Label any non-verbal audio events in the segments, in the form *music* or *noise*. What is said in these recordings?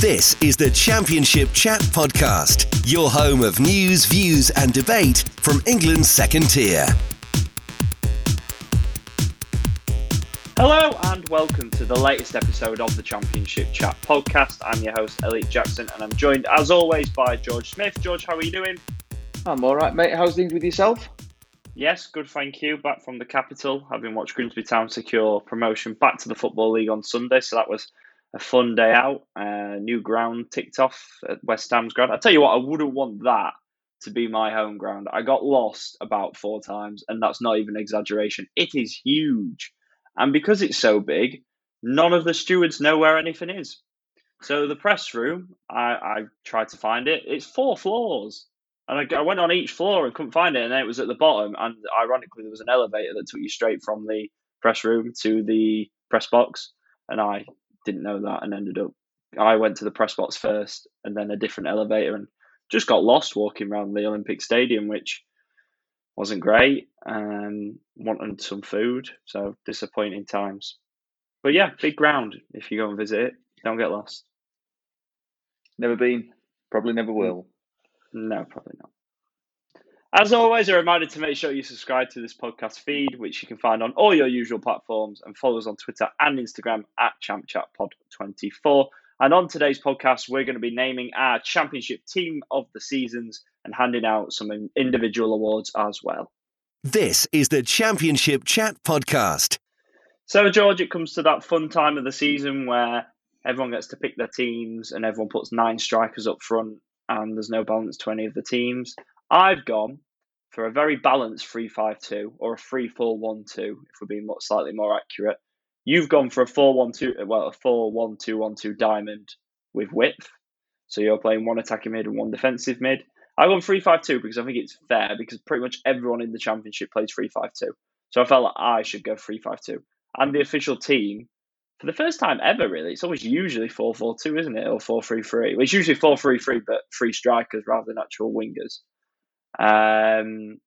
This is the Championship Chat Podcast, your home of news, views, and debate from England's second tier. Hello and welcome to the latest episode of the Championship Chat podcast. I'm your host, Elliott Jackson, and I'm joined as always by George Smith. George, how are you doing? I'm all right, mate. How's things with yourself? Yes, good, thank you. Back from the capital, having watched Grimsby Town secure promotion back to the Football League on Sunday, so that was a fun day out. Uh, new ground ticked off at West Ham's ground. I tell you what, I wouldn't want that to be my home ground. I got lost about four times, and that's not even exaggeration. It is huge, and because it's so big, none of the stewards know where anything is. So the press room, I, I tried to find it. It's four floors. And I, I, went on each floor and couldn't find it, and then it was at the bottom. And ironically, there was an elevator that took you straight from the press room to the press box, and I didn't know that, and ended up. I went to the press box first, and then a different elevator, and just got lost walking around the Olympic Stadium, which wasn't great. And wanted some food, so disappointing times. But yeah, big ground. If you go and visit it, don't get lost. Never been, probably never mm. will. No, probably not. As always, a reminder to make sure you subscribe to this podcast feed, which you can find on all your usual platforms, and follow us on Twitter and Instagram at ChampChatPod24. And on today's podcast, we're going to be naming our championship team of the seasons and handing out some individual awards as well. This is the Championship Chat Podcast. So, George, it comes to that fun time of the season where everyone gets to pick their teams and everyone puts nine strikers up front and there's no balance to any of the teams. I've gone for a very balanced 3 5 2 or a 3 4 1 2, if we're being slightly more accurate. You've gone for a 4 1 2, well, a 4 1 2 1 2 diamond with width. So you're playing one attacking mid and one defensive mid. I've gone 3 5 2 because I think it's fair because pretty much everyone in the championship plays 3 5 2. So I felt like I should go 3 5 2. And the official team for the first time ever, really, it's always usually 4 4 2, isn't it? Or 4 3 3. It's usually 4 3 3, but three strikers rather than actual wingers. Um,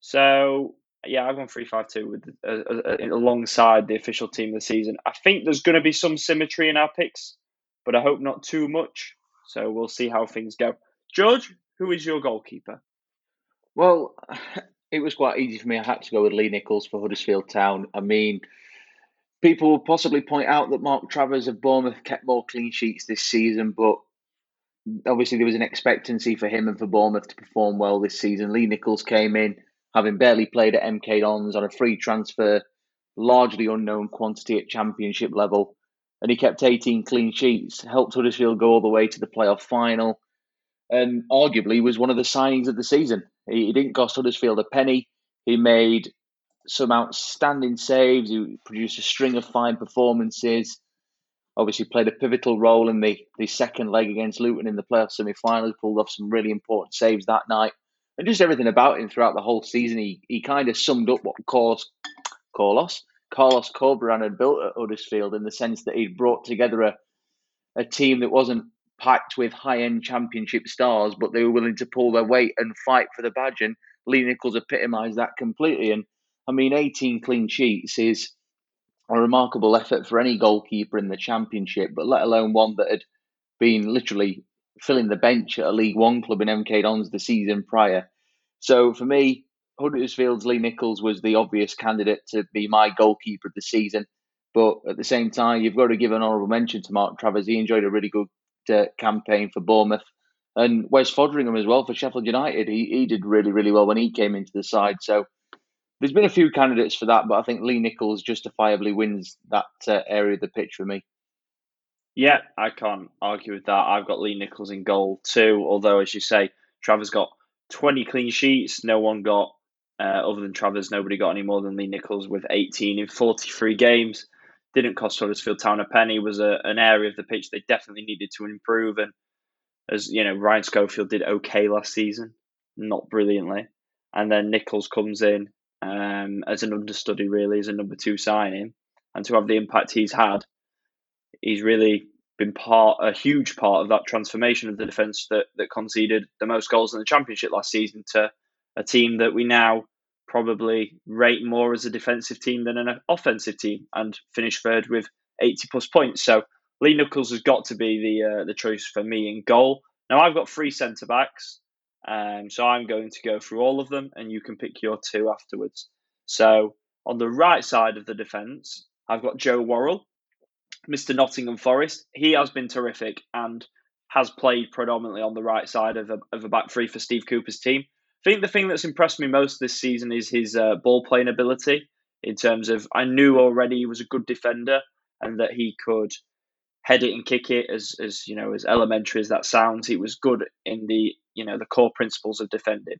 so, yeah, I've gone three five two with uh, uh, alongside the official team of the season. I think there's going to be some symmetry in our picks, but I hope not too much. So we'll see how things go. George, who is your goalkeeper? Well, *sighs* it was quite easy for me. I had to go with Lee Nicholls for Huddersfield Town. I mean, People will possibly point out that Mark Travers of Bournemouth kept more clean sheets this season, but obviously there was an expectancy for him and for Bournemouth to perform well this season. Lee Nicholls came in, having barely played at MK Dons on a free transfer, largely unknown quantity at championship level, and he kept 18 clean sheets, helped Huddersfield go all the way to the playoff final, and arguably was one of the signings of the season. He, he didn't cost Huddersfield a penny. He made some outstanding saves. He produced a string of fine performances. Obviously, played a pivotal role in the, the second leg against Luton in the playoff semi final. Pulled off some really important saves that night. And just everything about him throughout the whole season, he, he kind of summed up what Carlos, Carlos, Carlos Corberán had built at Huddersfield in the sense that he'd brought together a, a team that wasn't packed with high end championship stars, but they were willing to pull their weight and fight for the badge. And Lee Nicholls epitomised that completely. And I mean, 18 clean sheets is a remarkable effort for any goalkeeper in the championship, but let alone one that had been literally filling the bench at a League One club in MK Dons the season prior. So for me, Huddersfield's Lee Nicholls was the obvious candidate to be my goalkeeper of the season. But at the same time, you've got to give an honourable mention to Mark Travers. He enjoyed a really good uh, campaign for Bournemouth. And Wes Foderingham as well for Sheffield United. He, he did really, really well when he came into the side. So there's been a few candidates for that, but I think Lee Nicholls justifiably wins that uh, area of the pitch for me. Yeah, I can't argue with that. I've got Lee Nicholls in goal too, although, as you say, Travers got 20 clean sheets. No one got, uh, other than Travers, nobody got any more than Lee Nicholls with 18 in 43 games. Didn't cost Huddersfield Town a penny. Was a, an area of the pitch they definitely needed to improve. And as you know, Ryan Schofield did okay last season, not brilliantly. And then Nicholls comes in, um, as an understudy, really, as a number two signing, and to have the impact he's had, he's really been part, a huge part of that transformation of the defence that, that conceded the most goals in the championship last season to a team that we now probably rate more as a defensive team than an offensive team and finish third with 80 plus points. So Lee Nicholls has got to be the uh, the choice for me in goal. Now I've got three centre backs, um, so I'm going to go through all of them, and you can pick your two afterwards. So on the right side of the defence, I've got Joe Worrall, Mr. Nottingham Forest. He has been terrific and has played predominantly on the right side of a, of a back three for Steve Cooper's team. I think the thing that's impressed me most this season is his uh, ball playing ability. In terms of, I knew already he was a good defender and that he could head it and kick it as as you know as elementary as that sounds. He was good in the you know the core principles of defending.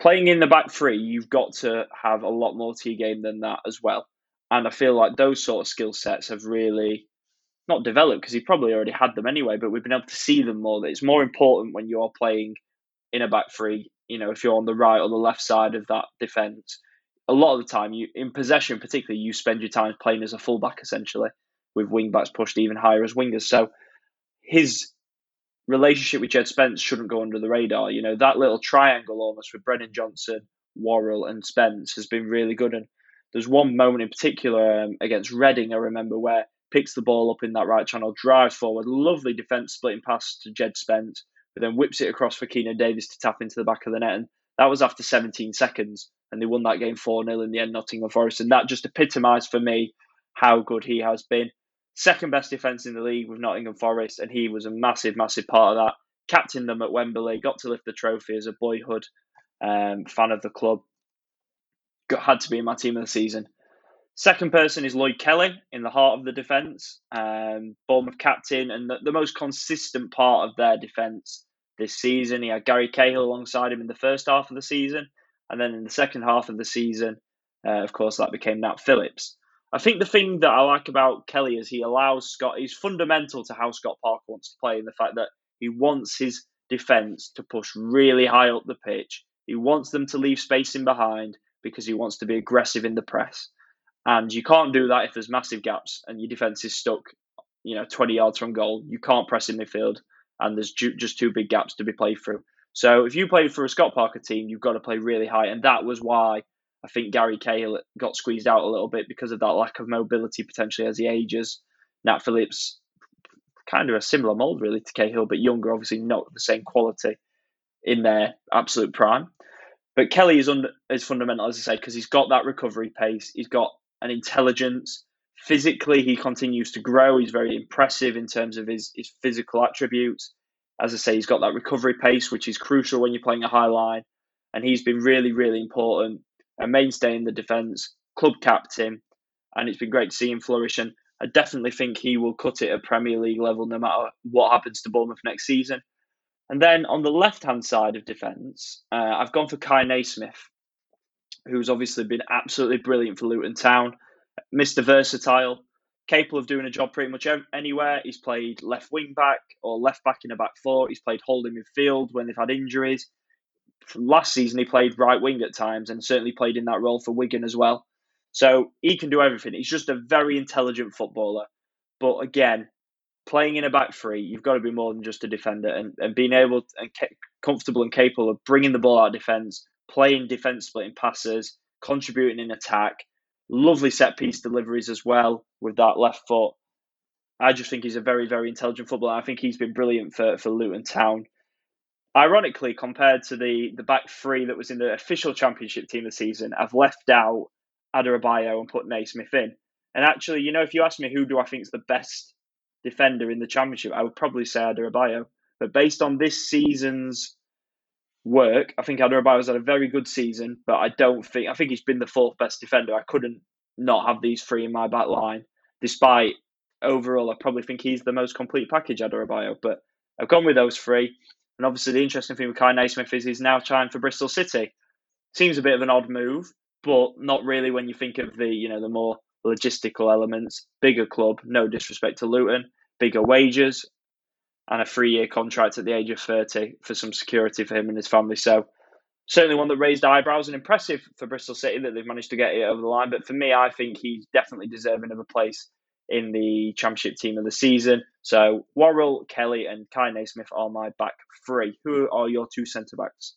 Playing in the back three, you've got to have a lot more to your game than that as well. And I feel like those sort of skill sets have really not developed because he probably already had them anyway, but we've been able to see them more. That it's more important when you're playing in a back three, you know, if you're on the right or the left side of that defence. A lot of the time, you in possession, particularly, you spend your time playing as a fullback essentially, with wing backs pushed even higher as wingers. So his relationship with Jed Spence shouldn't go under the radar. You know, that little triangle almost with Brennan Johnson, Worrall, and Spence has been really good. And there's one moment in particular um, against Reading, I remember, where picks the ball up in that right channel, drives forward, lovely defence splitting pass to Jed Spence, but then whips it across for Keinan Davis to tap into the back of the net. And that was after 17 seconds, and they won that game 4 0 in the end, Nottingham Forest. And that just epitomised for me how good he has been. Second best defence in the league with Nottingham Forest, and he was a massive, massive part of that. Captained them at Wembley, got to lift the trophy as a boyhood um, fan of the club got, had to be in my team of the season. Second person is Lloyd Kelly in the heart of the defence, um, Bournemouth captain, and the, the, most consistent part of their defence this season. He had Gary Cahill alongside him in the first half of the season, and then in the second half of the season, uh, of course, that became Nat Phillips. I think the thing that I like about Kelly is he allows Scott, he's fundamental to how Scott Parker wants to play in the fact that he wants his defence to push really high up the pitch. He wants them to leave space in behind because he wants to be aggressive in the press. And you can't do that if there's massive gaps and your defence is stuck, you know, 20 yards from goal. You can't press in midfield and there's ju- just two big gaps to be played through. So if you play for a Scott Parker team, you've got to play really high. And that was why I think Gary Cahill got squeezed out a little bit because of that lack of mobility potentially as he ages. Nat Phillips, kind of a similar mould really to Cahill, but younger, obviously not the same quality in their absolute prime. But Kelly is under, is fundamental, as I said, because he's got that recovery pace. He's got an intelligence. Physically, he continues to grow. He's very impressive in terms of his, his physical attributes. As I say, he's got that recovery pace, which is crucial when you're playing a high line. And he's been really, really important, a mainstay in the defence, club captain. And it's been great to see him flourish. And I definitely think he will cut it at Premier League level no matter what happens to Bournemouth next season. And then on the left hand side of defence, uh, I've gone for Kai Naismith, who's obviously been absolutely brilliant for Luton Town. Mr. Versatile, capable of doing a job pretty much anywhere. He's played left wing back or left back in a back four. He's played holding midfield when they've had injuries. Last season, he played right wing at times and certainly played in that role for Wigan as well. So he can do everything. He's just a very intelligent footballer. But again, playing in a back three, you've got to be more than just a defender, and, and being able to, and ca- comfortable and capable of bringing the ball out of defence, playing defence splitting passes, contributing in attack, lovely set piece deliveries as well with that left foot. I just think he's a very, very intelligent footballer. I think he's been brilliant for, for Luton Town. Ironically, compared to the, the back three that was in the official championship team this season, I've left out Adarabioyo and put Naismith in. And actually, you know, if you ask me who do I think is the best defender in the championship, I would probably say Adarabioyo. But based on this season's work, I think Adarabioyo's had a very good season, but I don't think I think he's been the fourth best defender. I couldn't not have these three in my back line, despite overall I probably think he's the most complete package, Adarabioyo. But I've gone with those three. And obviously the interesting thing with Kai Naismith is he's now trying for Bristol City. Seems a bit of an odd move, but not really when you think of the, you know, the more logistical elements. Bigger club, no disrespect to Luton, bigger wages, and a three year contract at the age of 30 for some security for him and his family. So, certainly one that raised eyebrows and impressive for Bristol City that they've managed to get it over the line. But for me, I think he's definitely deserving of a place in the championship team of the season. So, Worrall, Kelly, and Kai Naismith are my back three. Who are your two centre backs?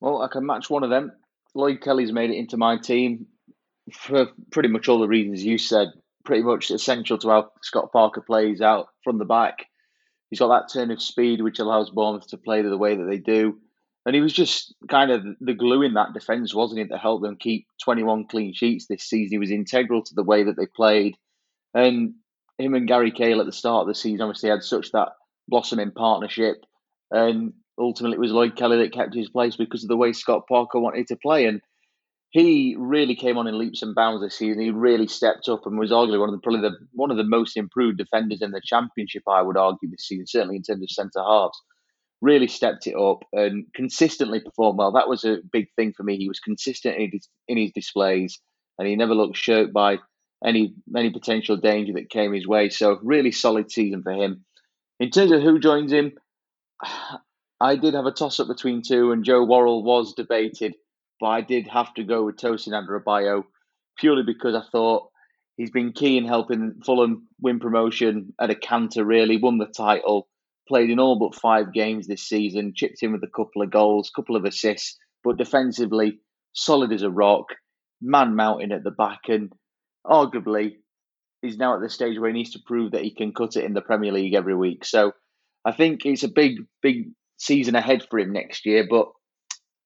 Well, I can match one of them. Lloyd Kelly's made it into my team for pretty much all the reasons you said. pretty much essential to how Scott Parker plays out from the back. He's got that turn of speed which allows Bournemouth to play the way that they do. And he was just kind of the glue in that defence, wasn't it, that helped them keep 21 clean sheets this season. He was integral to the way that they played. And him and Gary Cahill at the start of the season obviously had such that blossoming partnership. And ultimately, it was Lloyd Kelly that kept his place because of the way Scott Parker wanted to play. And he really came on in leaps and bounds this season. He really stepped up and was arguably one of the probably the one of the most improved defenders in the championship. I would argue this season, certainly in terms of centre halves. Really stepped it up and consistently performed well. That was a big thing for me. He was consistent in his, in his displays, and he never looked shirked by any any potential danger that came his way. So really solid season for him. In terms of who joins him, *sighs* I did have a toss up between two, and Joe Worrall was debated but I did have to go with Tosin Adarabioyo purely because I thought he's been key in helping Fulham win promotion at a canter, really, won the title, played in all but five games this season, chipped in with a couple of goals, couple of assists, but defensively, solid as a rock, man mountain at the back, and arguably he's now at the stage where he needs to prove that he can cut it in the Premier League every week. So I think it's a big, big season ahead for him next year, but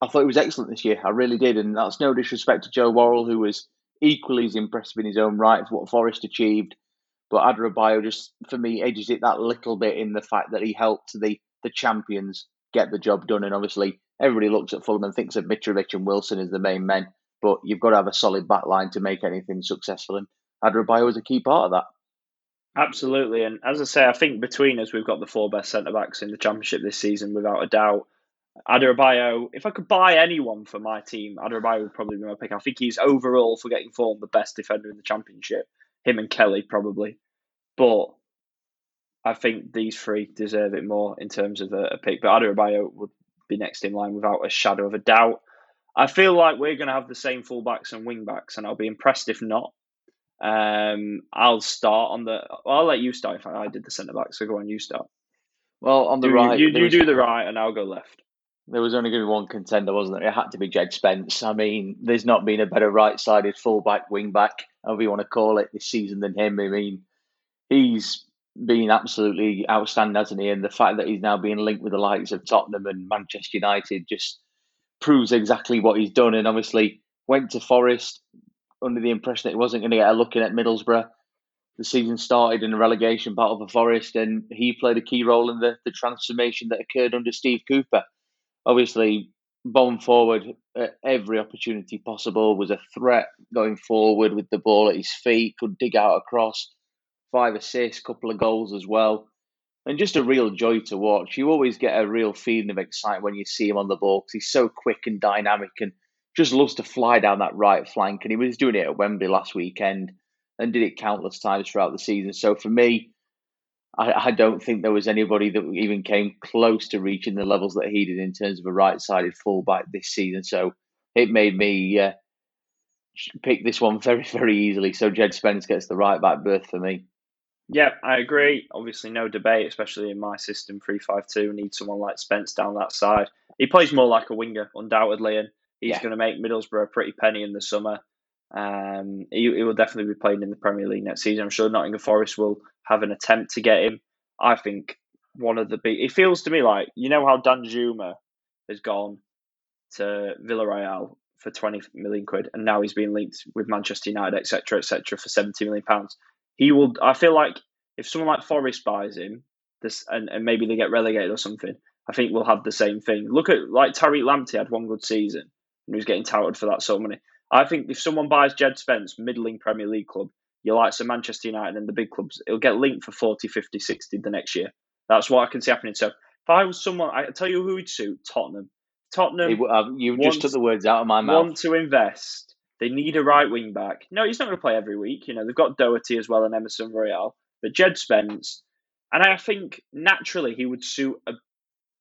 I thought he was excellent this year. I really did, and that's no disrespect to Joe Worrall, who was equally as impressive in his own right for what Forest achieved. But Adarabioyo just, for me, edges it that little bit in the fact that he helped the the champions get the job done. And obviously, everybody looks at Fulham and thinks of Mitrovic and Wilson as the main men. But you've got to have a solid back line to make anything successful. And Adarabioyo was a key part of that. Absolutely. And as I say, I think between us, we've got the four best centre backs in the Championship this season, without a doubt. Adarabioyo, if I could buy anyone for my team, Adarabioyo would probably be my pick. I think he's overall, for getting form, the best defender in the championship. Him and Kelly, probably. But I think these three deserve it more in terms of a, a pick. But Adarabioyo would be next in line without a shadow of a doubt. I feel like we're going to have the same fullbacks and wingbacks, and I'll be impressed if not. Um, I'll start on the. I'll let you start if I, I did the centre back. So go on, you start. Well, on the right, you, you, you do the right, and I'll go left there was only going to be one contender, wasn't there? It had to be Jed Spence. I mean, there's not been a better right-sided fullback, wingback, however you want to call it, this season than him. I mean, he's been absolutely outstanding, hasn't he? And the fact that he's now being linked with the likes of Tottenham and Manchester United just proves exactly what he's done. And obviously, went to Forest under the impression that he wasn't going to get a look in at Middlesbrough. The season started in a relegation battle for Forest, and he played a key role in the, the transformation that occurred under Steve Cooper obviously bomb forward at every opportunity possible, was a threat going forward with the ball at his feet, could dig out across, five assists, couple of goals as well. And just a real joy to watch. You always get a real feeling of excitement when you see him on the ball because he's so quick and dynamic and just loves to fly down that right flank. And he was doing it at Wembley last weekend and did it countless times throughout the season. So for me, I, I don't think there was anybody that even came close to reaching the levels that he did in terms of a right-sided fullback this season. So it made me uh, pick this one very, *laughs* very easily. So Jed Spence gets the right back berth for me. Yeah, I agree. Obviously, no debate, especially in my system, three five two. Need someone like Spence down that side. He plays more like a winger, undoubtedly, and he's yeah. going to make Middlesbrough a pretty penny in the summer. Um, he, he will definitely be playing in the Premier League next season. I'm sure Nottingham Forest will have an attempt to get him. I think one of the big. It feels to me like you know how Danjuma has gone to Villarreal for 20 million quid, and now he's being linked with Manchester United, etc., etc., for 70 million pounds. He will. I feel like if someone like Forest buys him, this and, and maybe they get relegated or something, I think we'll have the same thing. Look at like Tariq Lamptey had one good season and he was getting touted for that sort of money. I think if someone buys Jed Spence, middling Premier League club, your likes of Manchester United and the big clubs, it'll get linked for 40, 50, 60 the next year. That's what I can see happening. So if I was someone, I tell you who would suit Tottenham. Tottenham. Uh, you just took the words out of my mouth. Want to invest. They need a right wing back. No, he's not going to play every week. You know, they've got Doherty as well and Emerson Royal. But Jed Spence, and I think naturally he would suit a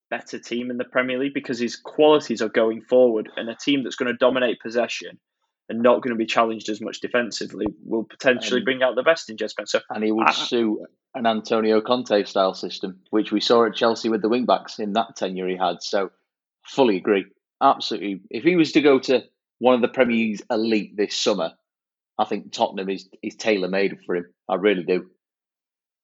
better team in the Premier League because his qualities are going forward and a team that's going to dominate possession and not going to be challenged as much defensively will potentially bring out the best in Jed Spence. And he would I, suit an Antonio Conte style system, which we saw at Chelsea with the wing backs in that tenure he had. So fully agree. Absolutely. If he was to go to one of the Premier League's elite this summer, I think Tottenham is is tailor made for him. I really do.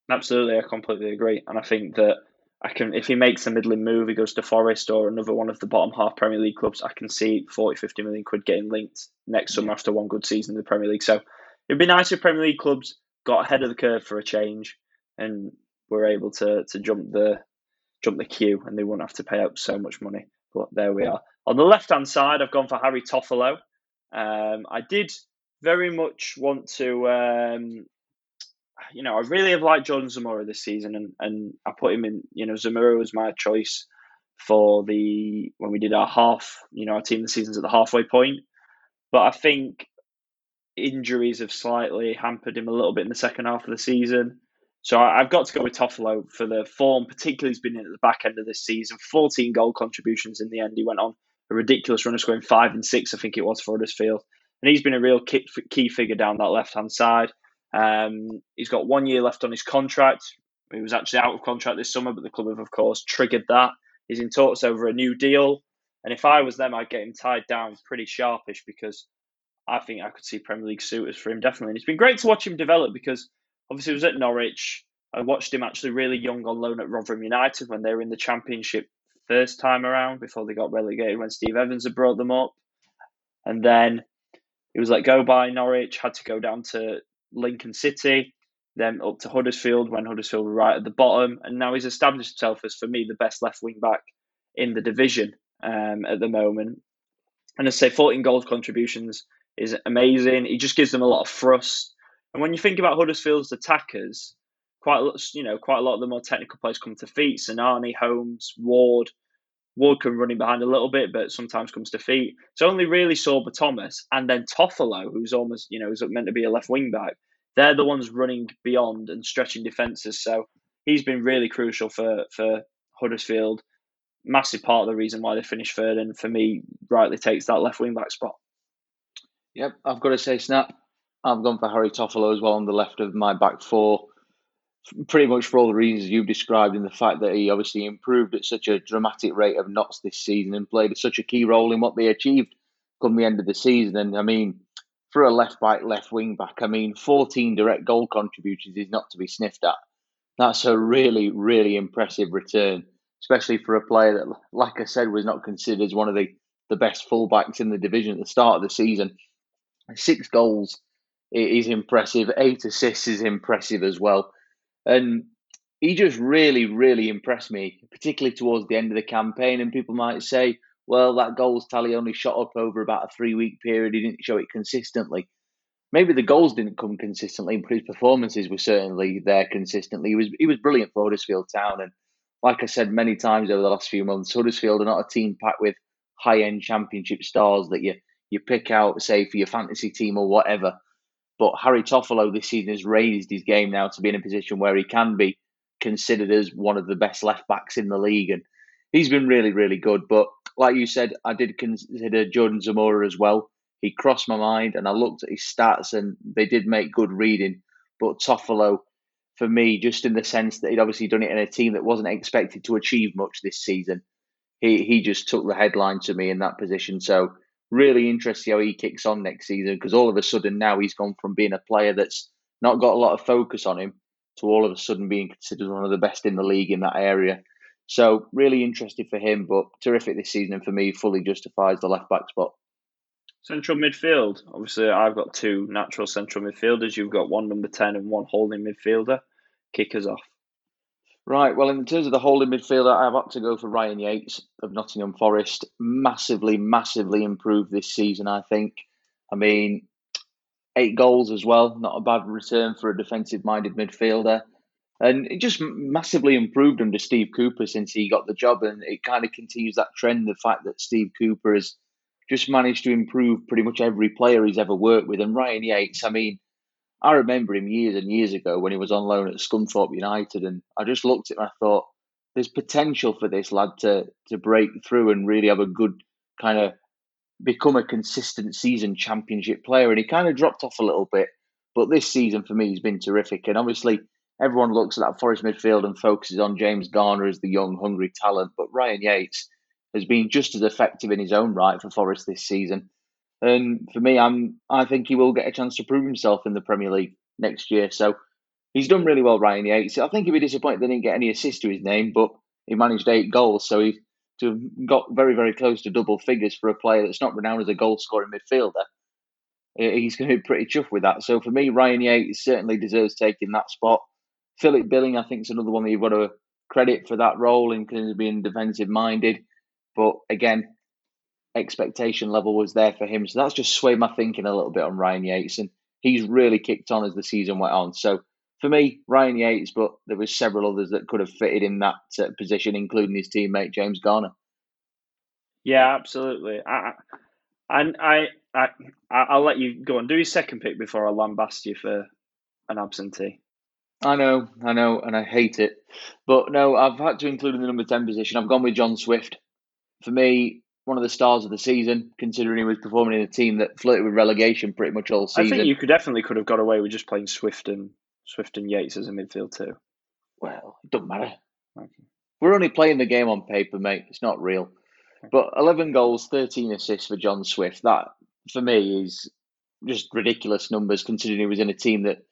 Absolutely, I completely agree, and I think that I can if he makes a middling move, he goes to Forest or another one of the bottom half Premier League clubs. I can see 40, 50 million quid getting linked next summer after one good season in the Premier League. So it'd be nice if Premier League clubs got ahead of the curve for a change and were able to to jump the jump the queue and they wouldn't have to pay out so much money. But there we are. On the left hand side, I've gone for Harry Toffolo. Um, I did very much want to, um, you know, I really have liked Jordan Zemura this season, and, and I put him in. You know, Zemura was my choice for the when we did our half, you know, our team the season's at the halfway point. But I think injuries have slightly hampered him a little bit in the second half of the season. So I've got to go with Toffolo for the form, particularly he's been in at the back end of this season. 14 goal contributions in the end. He went on a ridiculous run of scoring five and six, I think it was for Huddersfield. And he's been a real key figure down that left hand side. Um, he's got one year left on his contract. He was actually out of contract this summer, but the club have, of course, triggered that. He's in talks over a new deal. And if I was them, I'd get him tied down pretty sharpish because I think I could see Premier League suitors for him definitely. And it's been great to watch him develop because obviously he was at Norwich. I watched him actually really young on loan at Rotherham United when they were in the Championship first time around before they got relegated when Steve Evans had brought them up. And then it was let go by Norwich, had to go down to Lincoln City, then up to Huddersfield when Huddersfield were right at the bottom. And now he's established himself as, for me, the best left wing back in the division um, at the moment. And I say 14 goals contributions is amazing. He just gives them a lot of thrust. And when you think about Huddersfield's attackers, quite a lot, you know, quite a lot of the more technical players come to feet. Sinani, Holmes, Ward. Ward can run in behind a little bit, but sometimes comes to feet. So only really Sorba Thomas and then Toffolo, who's almost, you know, is meant to be a left wing back. They're the ones running beyond and stretching defences. So he's been really crucial for for Huddersfield. Massive part of the reason why they finished third, and for me, rightly takes that left wing back spot. Yep, I've got to say, Snap. I've gone for Harry Toffolo as well on the left of my back four. Pretty much for all the reasons you've described, in the fact that he obviously improved at such a dramatic rate of knots this season and played such a key role in what they achieved come the end of the season. And I mean, for a left back, left wing back, I mean, 14 direct goal contributions is not to be sniffed at. That's a really, really impressive return, especially for a player that, like I said, was not considered as one of the, the best fullbacks in the division at the start of the season. Six goals is impressive. Eight assists is impressive as well. And he just really, really impressed me, particularly towards the end of the campaign. And people might say, well, that goals tally only shot up over about a three week period. He didn't show it consistently. Maybe the goals didn't come consistently, but his performances were certainly there consistently. He was he was brilliant for Huddersfield Town, and like I said many times over the last few months, Huddersfield are not a team packed with high end Championship stars that you you pick out, say for your fantasy team or whatever. But Harry Toffolo this season has raised his game now to be in a position where he can be considered as one of the best left backs in the league. And he's been really, really good. But like you said, I did consider Jordan Zemura as well. He crossed my mind and I looked at his stats and they did make good reading. But Toffolo, for me, just in the sense that he'd obviously done it in a team that wasn't expected to achieve much this season, he, he just took the headline to me in that position. So really interested how he kicks on next season because all of a sudden now he's gone from being a player that's not got a lot of focus on him to all of a sudden being considered one of the best in the league in that area. So really interested for him, but terrific this season and for me fully justifies the left back spot. Central midfield. Obviously, I've got two natural central midfielders. You've got one number ten and one holding midfielder. Kickers off. Right. Well, in terms of the holding midfielder, I've had to go for Ryan Yates of Nottingham Forest. Massively, massively improved this season, I think. I mean, eight goals as well. Not a bad return for a defensive minded midfielder. And it just massively improved under Steve Cooper since he got the job. And it kind of continues that trend the fact that Steve Cooper has just managed to improve pretty much every player he's ever worked with. And Ryan Yates, I mean, I remember him years and years ago when he was on loan at Scunthorpe United, and I just looked at him and I thought, there's potential for this lad to to break through and really have a good kind of become a consistent season championship player. And he kind of dropped off a little bit, but this season for me he's been terrific. And obviously, everyone looks at that Forest midfield and focuses on James Garner as the young, hungry talent, but Ryan Yates has been just as effective in his own right for Forest this season. And for me, I'm I think he will get a chance to prove himself in the Premier League next year. So he's done really well, Ryan Yates. I think he'd be disappointed they didn't get any assists to his name, but he managed eight goals, so he to got very very close to double figures for a player that's not renowned as a goal scoring midfielder. He's going to be pretty chuffed with that. So for me, Ryan Yates certainly deserves taking that spot. Philip Billing, I think, is another one that you've got to credit for that role in terms of being defensive minded. But again, expectation level was there for him. So that's just swayed my thinking a little bit on Ryan Yates. And he's really kicked on as the season went on. So for me, Ryan Yates, but there was several others that could have fitted in that uh, position, including his teammate James Garner. Yeah, absolutely. I, and I, I, I'll let you go and do your second pick before I lambast you for an absentee. I know, I know, and I hate it. But no, I've had to include in the number 10 position. I've gone with John Swift. For me, one of the stars of the season, considering he was performing in a team that flirted with relegation pretty much all season. I think you could definitely could have got away with just playing Swift and Swift and Yates as a midfield too. Well, it doesn't matter. Okay. We're only playing the game on paper, mate. It's not real. Okay. But 11 goals, 13 assists for John Swift. That, for me, is just ridiculous numbers considering he was in a team that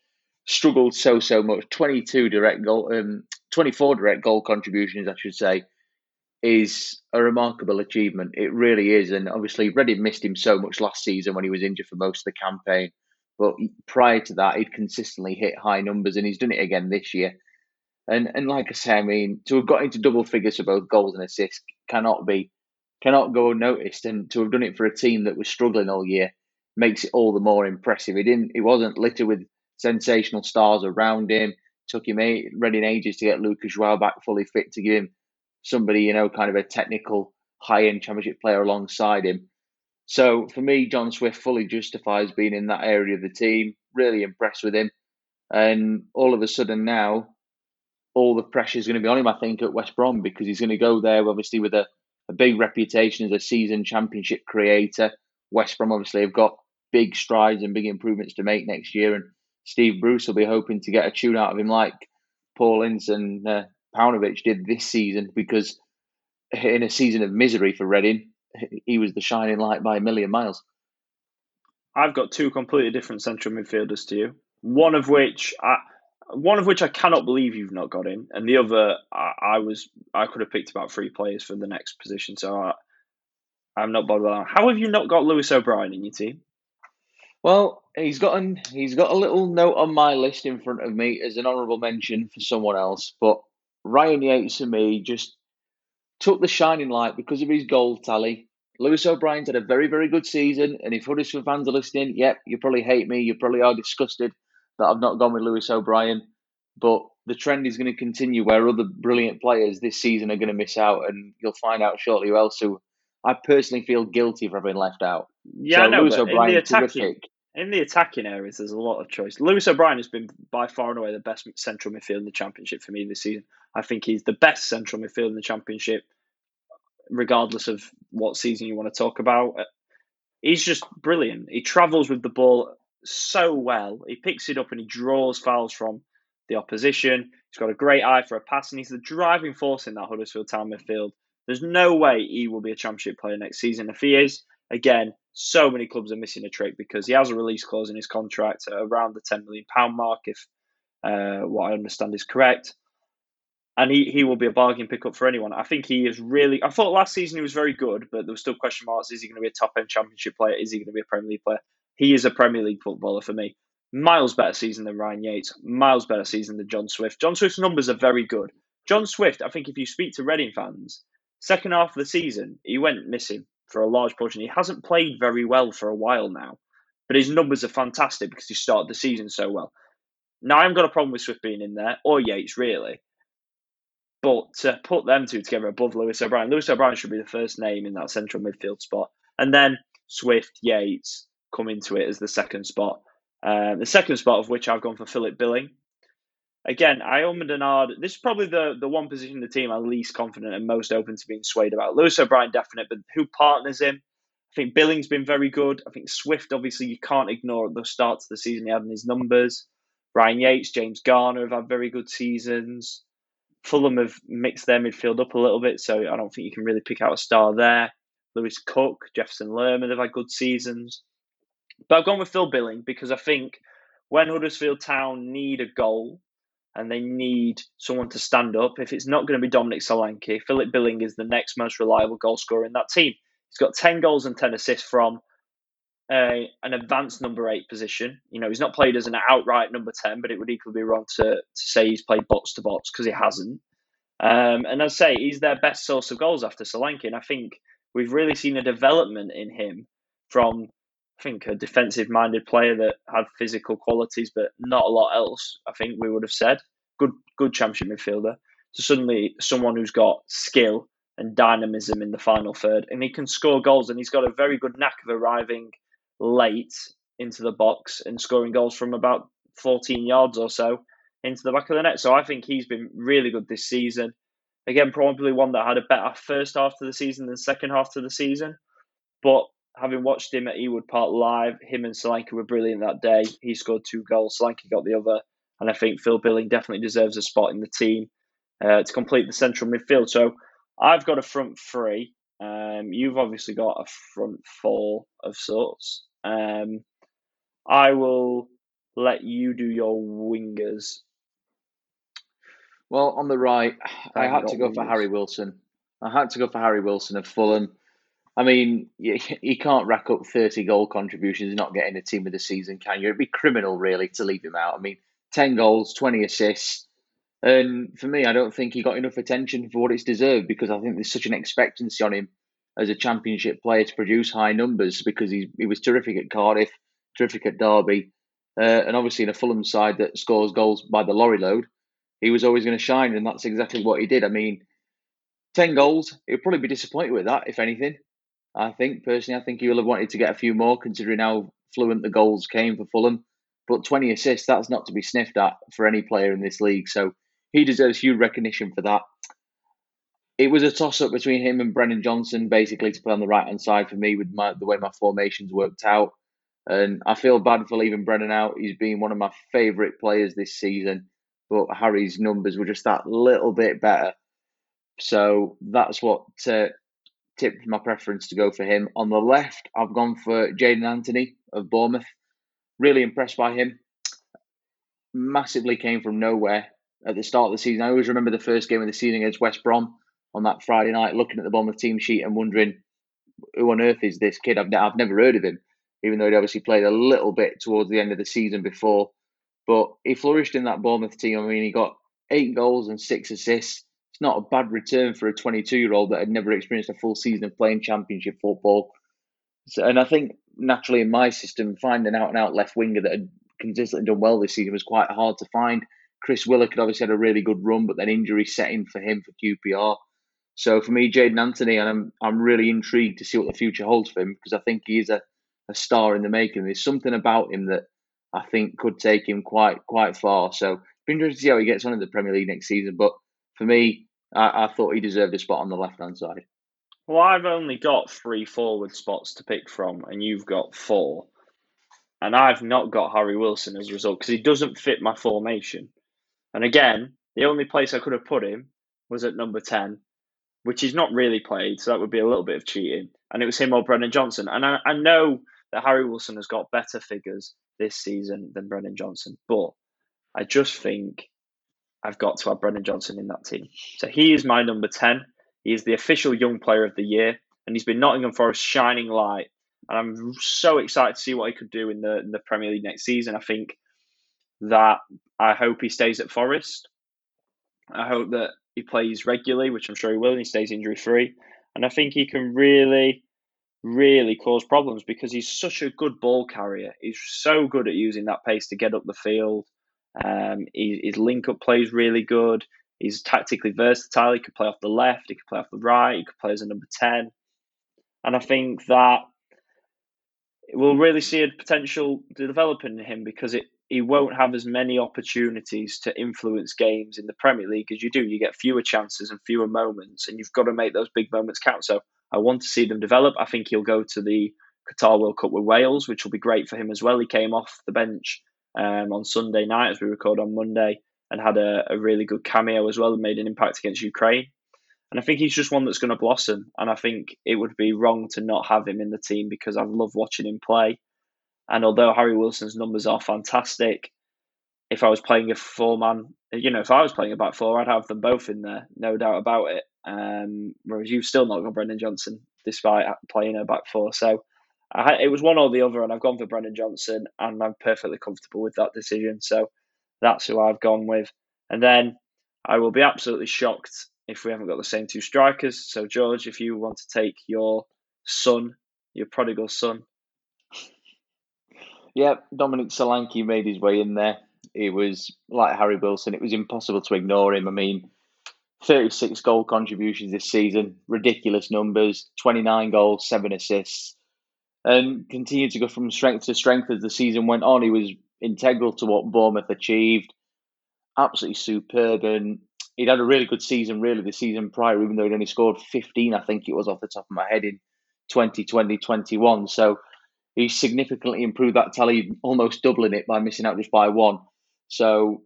struggled so so much. Twenty two direct goal, um, twenty four direct goal contributions, I should say, is a remarkable achievement. It really is, and obviously Reading missed him so much last season when he was injured for most of the campaign. But prior to that, he'd consistently hit high numbers, and he's done it again this year. And and like I say, I mean, to have got into double figures for both goals and assists cannot be cannot go unnoticed. And to have done it for a team that was struggling all year makes it all the more impressive. He didn't. He wasn't littered with sensational stars around him. Took him eight, ages to get Lucas João back fully fit to give him somebody, you know, kind of a technical high end championship player alongside him. So for me, John Swift fully justifies being in that area of the team. Really impressed with him. And all of a sudden now, all the pressure is going to be on him, I think, at West Brom because he's going to go there, obviously, with a, a big reputation as a season championship creator. West Brom obviously have got big strides and big improvements to make next year. And Steve Bruce will be hoping to get a tune out of him like Paul Ince and uh, Paunovic did this season because in a season of misery for Reading, he was the shining light by a million miles. I've got two completely different central midfielders to you. One of which I, one of which I cannot believe you've not got in, and the other I, I was I could have picked about three players for the next position. So I, I'm not bothered. About How have you not got Lewis O'Brien in your team? Well, he's got an, he's got a little note on my list in front of me as an honourable mention for someone else, but Ryan Yates to me just took the shining light because of his goal tally. Lewis O'Brien's had a very, very good season, and if Huddersfield fans are listening, yep, you probably hate me, you probably are disgusted that I've not gone with Lewis O'Brien, but the trend is going to continue where other brilliant players this season are going to miss out, and you'll find out shortly who else who I personally feel guilty for having left out. Yeah, so I know. Lewis O'Brien, in the attacking, terrific. In the attacking areas, there's a lot of choice. Lewis O'Brien has been by far and away the best central midfield in the championship for me this season. I think he's the best central midfield in the championship, regardless of what season you want to talk about. He's just brilliant. He travels with the ball so well. He picks it up and he draws fouls from the opposition. He's got a great eye for a pass, and he's the driving force in that Huddersfield Town midfield. There's no way he will be a championship player next season. If he is, again, so many clubs are missing a trick because he has a release clause in his contract around the £10 million mark, if uh, what I understand is correct. And he, he will be a bargain pickup for anyone. I think he is really. I thought last season he was very good, but there were still question marks. Is he going to be a top end championship player? Is he going to be a Premier League player? He is a Premier League footballer for me. Miles better season than Ryan Yates. Miles better season than John Swift. John Swift's numbers are very good. John Swift, I think if you speak to Reading fans, Second half of the season, he went missing for a large portion. He hasn't played very well for a while now, but his numbers are fantastic because he started the season so well. Now, I haven't got a problem with Swift being in there, or Yates, really. But to put them two together above Lewis O'Brien, Lewis O'Brien should be the first name in that central midfield spot. And then Swift, Yates come into it as the second spot. Uh, the second spot of which I've gone for Philip Billing again, I am Denard. This is probably the, the one position in the team I'm least confident and most open to being swayed about. Lewis O'Brien, definite, but who partners him? I think Billing's been very good. I think Swift, obviously, you can't ignore the starts of the season he had in his numbers. Ryan Yates, James Garner have had very good seasons. Fulham have mixed their midfield up a little bit, so I don't think you can really pick out a star there. Lewis Cook, Jefferson Lerma they've had good seasons. But I've gone with Phil Billing because I think when Huddersfield Town need a goal and they need someone to stand up, if it's not going to be Dominic Solanke, Philip Billing is the next most reliable goal scorer in that team. He's got 10 goals and 10 assists from a, an advanced number eight position. You know, he's not played as an outright number 10, but it would equally be wrong to, to say he's played box to box because he hasn't. Um, and I'd say, he's their best source of goals after Solanke. And I think we've really seen a development in him from, I think, a defensive minded player that had physical qualities, but not a lot else, I think we would have said. Good, good championship midfielder to suddenly someone who's got skill and dynamism in the final third. And he can score goals, and he's got a very good knack of arriving late into the box and scoring goals from about 14 yards or so into the back of the net. So I think he's been really good this season. Again, probably one that had a better first half to the season than second half to the season. But having watched him at Ewood Park live, him and Solanke were brilliant that day. He scored two goals, Solanke got the other. And I think Phil Billing definitely deserves a spot in the team uh, to complete the central midfield. So I've got a front three. Um, you've obviously got a front four of sorts. Um, I will let you do your wingers. Well, on the right, I had to go for Harry Wilson. I had to go for Harry Wilson of Fulham. I mean, he can't rack up 30 goal contributions and not getting a team of the season, can you? It'd be criminal, really, to leave him out. I mean, 10 goals, 20 assists. And for me, I don't think he got enough attention for what it's deserved because I think there's such an expectancy on him as a championship player to produce high numbers because he, he was terrific at Cardiff, terrific at Derby, uh, and obviously in a Fulham side that scores goals by the lorry load, he was always going to shine, and that's exactly what he did. I mean, 10 goals, he'd probably be disappointed with that, if anything. I think, personally, I think he will have wanted to get a few more considering how fluent the goals came for Fulham. But 20 assists, that's not to be sniffed at for any player in this league. So he deserves huge recognition for that. It was a toss up between him and Brennan Johnson, basically, to play on the right hand side for me with my, the way my formations worked out. And I feel bad for leaving Brennan out. He's been one of my favourite players this season, but Harry's numbers were just that little bit better. So that's what uh, tipped my preference to go for him. On the left, I've gone for Jaidon Anthony of Bournemouth. Really impressed by him. Massively came from nowhere at the start of the season. I always remember the first game of the season against West Brom on that Friday night, looking at the Bournemouth team sheet and wondering who on earth is this kid? I've, I've never heard of him, even though he'd obviously played a little bit towards the end of the season before. But he flourished in that Bournemouth team. I mean, he got eight goals and six assists. It's not a bad return for a 22 year old that had never experienced a full season of playing championship football. So, and I think naturally in my system, finding out and out left winger that had consistently done well this season was quite hard to find. Chris Willock had obviously had a really good run, but then injury set in for him for QPR. So for me, Jaidon Anthony, and I'm I'm really intrigued to see what the future holds for him because I think he is a, a star in the making. There's something about him that I think could take him quite quite far. So be interested to see how he gets on in the Premier League next season. But for me, I, I thought he deserved a spot on the left hand side. Well, I've only got three forward spots to pick from, and you've got four. And I've not got Harry Wilson as a result because he doesn't fit my formation. And again, the only place I could have put him was at number 10, which he's not really played, so that would be a little bit of cheating. And it was him or Brennan Johnson. And I, I know that Harry Wilson has got better figures this season than Brennan Johnson, but I just think I've got to have Brennan Johnson in that team. So he is my number 10. He is the official young player of the year, and he's been Nottingham Forest shining light. And I'm so excited to see what he could do in the in the Premier League next season. I think that I hope he stays at Forest. I hope that he plays regularly, which I'm sure he will, and he stays injury free. And I think he can really, really cause problems because he's such a good ball carrier. He's so good at using that pace to get up the field. Um, his link up play is really good. He's tactically versatile. He could play off the left, he could play off the right, he could play as a number 10. And I think that we'll really see a potential developing in him because it he won't have as many opportunities to influence games in the Premier League as you do. You get fewer chances and fewer moments, and you've got to make those big moments count. So I want to see them develop. I think he'll go to the Qatar World Cup with Wales, which will be great for him as well. He came off the bench um, on Sunday night as we record on Monday and had a, a really good cameo as well and made an impact against Ukraine. And I think he's just one that's going to blossom. And I think it would be wrong to not have him in the team because I love watching him play. And although Harry Wilson's numbers are fantastic, if I was playing a four man, you know, if I was playing a back four, I'd have them both in there, no doubt about it. Um, whereas you've still not got Brennan Johnson despite playing a back four. So I, it was one or the other, and I've gone for Brennan Johnson, and I'm perfectly comfortable with that decision. So that's who I've gone with. And then I will be absolutely shocked if we haven't got the same two strikers. So, George, if you want to take your son, your prodigal son. Yeah, Dominic Solanke made his way in there. It was like Harry Wilson. It was impossible to ignore him. I mean, 36 goal contributions this season, ridiculous numbers, 29 goals, seven assists, and continued to go from strength to strength as the season went on. He was integral to what Bournemouth achieved. Absolutely superb. And he'd had a really good season, really, the season prior, even though he'd only scored 15, I think it was off the top of my head in 2020 21. So he significantly improved that tally, almost doubling it by missing out just by one. So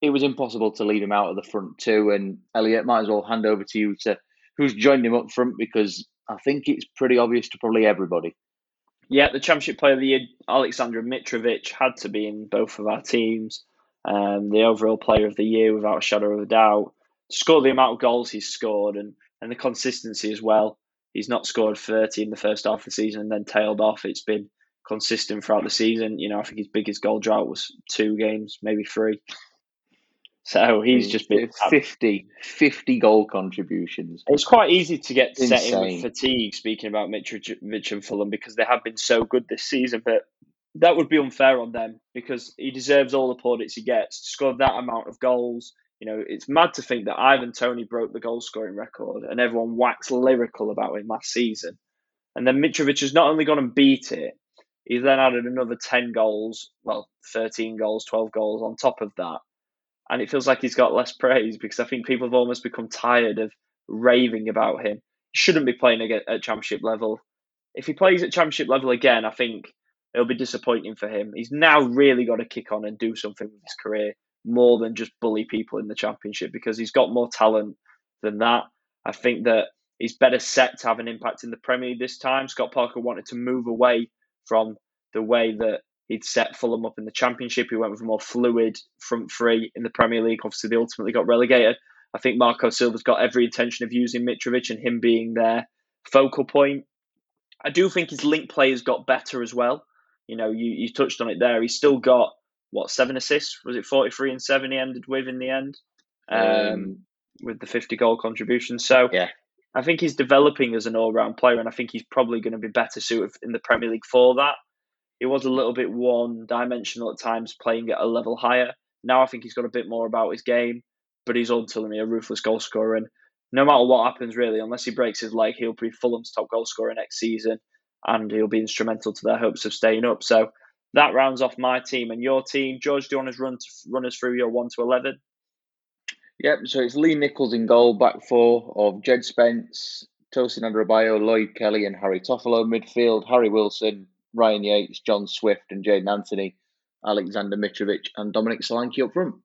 it was impossible to leave him out of the front two. And Elliott, might as well hand over to you to who's joined him up front because I think it's pretty obvious to probably everybody. Yeah, the Championship Player of the Year, Alexander Mitrovic, had to be in both of our teams. Um, the overall Player of the Year, without a shadow of a doubt. Scored the amount of goals he's scored and, and the consistency as well. He's not scored 30 in the first half of the season and then tailed off. It's been consistent throughout the season. You know, I think his biggest goal drought was two games, maybe three. So he's just been 50, 50 goal contributions. It's quite easy to get set in with fatigue, speaking about Mitrovic and Fulham, because they have been so good this season. But that would be unfair on them because he deserves all the plaudits he gets to score that amount of goals. You know, it's mad to think that Ivan Toney broke the goal scoring record and everyone waxed lyrical about him last season. And then Mitrovic has not only gone and beat it, he's then added another 10 goals, well, 13 goals, 12 goals on top of that and it feels like he's got less praise because I think people have almost become tired of raving about him. He shouldn't be playing at championship level. If he plays at championship level again, I think it'll be disappointing for him. He's now really got to kick on and do something with his career more than just bully people in the championship because he's got more talent than that. I think that he's better set to have an impact in the Premier League this time. Scott Parker wanted to move away from the way that He'd set Fulham up in the Championship. He went with a more fluid front three in the Premier League. Obviously, they ultimately got relegated. I think Marco Silva's got every intention of using Mitrovic and him being their focal point. I do think his link play has got better as well. You know, you, you touched on it there. He's still got, what, seven assists? Was it 43 and seven he ended with in the end? Um, um, with the 50 goal contribution. So, yeah. I think he's developing as an all round player, and I think he's probably going to be better suited in the Premier League for that. He was a little bit one dimensional at times, playing at a level higher. Now I think he's got a bit more about his game, but he's ultimately a ruthless goal scorer. And no matter what happens, really, unless he breaks his leg, he'll be Fulham's top goal scorer next season, and he'll be instrumental to their hopes of staying up. So that rounds off my team and your team. George, do you want to run, to, run us through your one to eleven? Yep. So it's Lee Nicholls in goal, back four of Jed Spence, Tosin Adarabioyo, Lloyd Kelly, and Harry Toffolo. Midfield: Harry Wilson, Ryan Yates, John Swift, and Jaidon Anthony, Alexander Mitrovic, and Dominic Solanke up front.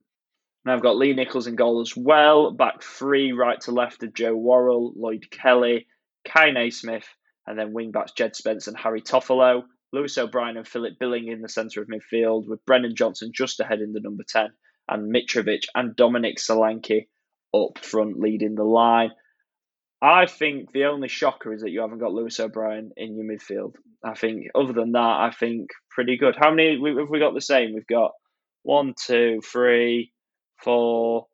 And I've got Lee Nicholls in goal as well. Back three, right to left of Joe Worrall, Lloyd Kelly, Kai Naismith, and then wing backs Jed Spence and Harry Toffolo. Lewis O'Brien and Philip Billing in the centre of midfield, with Brennan Johnson just ahead in the number 10, and Mitrovic and Dominic Solanke up front leading the line. I think the only shocker is that you haven't got Lewis O'Brien in your midfield. I think other than that, I think pretty good. How many have we got the same? We've got one, two, three, four,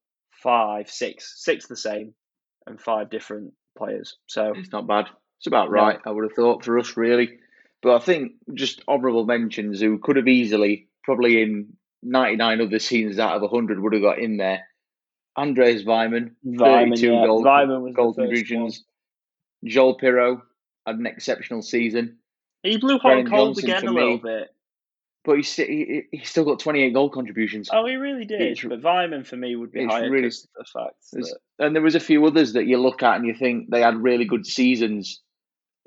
five, six, six the same, and five different players. So it's not bad. It's about right. I would have thought for us really, but I think just honourable mentions who could have easily, probably in ninety nine other scenes out of hundred, would have got in there. Andreas Weimann, Weimann 32 yeah. goal, Weimann was goal contributions. Joel Piroe had an exceptional season. He blew hot cold again a little me, bit. But he's, he, he's still got 28 goal contributions. Oh, he really did. It's, but Weimann for me would be higher really, the fact that... And there was a few others that you look at and you think they had really good seasons,